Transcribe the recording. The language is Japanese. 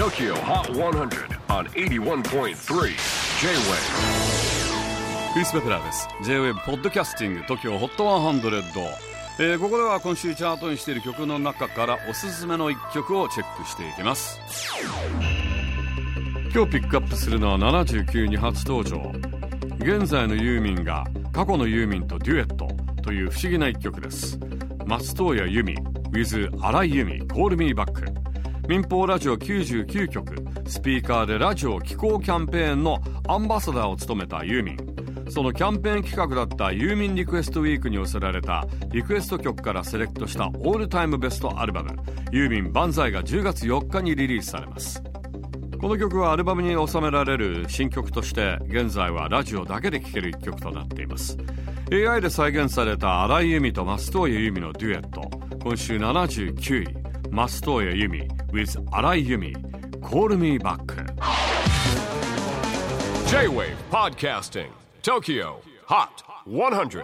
TOKYO HOT 100 on 81.3 J-WAVE クリス・ベプラーです。J-WAVE ポッドキャスティング TOKYO HOT 100、えー、ここでは今週チャートにしている曲の中からおすすめの一曲をチェックしていきます。今日ピックアップするのは79に初登場。現在のユーミンが過去のユーミンとデュエットという不思議な一曲です。松任谷由実 with 荒井由実 Call Me Back 民放ラジオ99局スピーカーでラジオ気候キャンペーンのアンバサダーを務めたユーミン。そのキャンペーン企画だったユーミンリクエストウィークに寄せられたリクエスト曲からセレクトしたオールタイムベストアルバムユーミン万歳が10月4日にリリースされます。この曲はアルバムに収められる新曲として現在はラジオだけで聴ける一曲となっています。AI で再現された荒井由実と松任谷由実のデュエット今週79位。松任谷由実 with 荒井由実 Call Me Back J-WAVE PODCASTING TOKYO HOT 100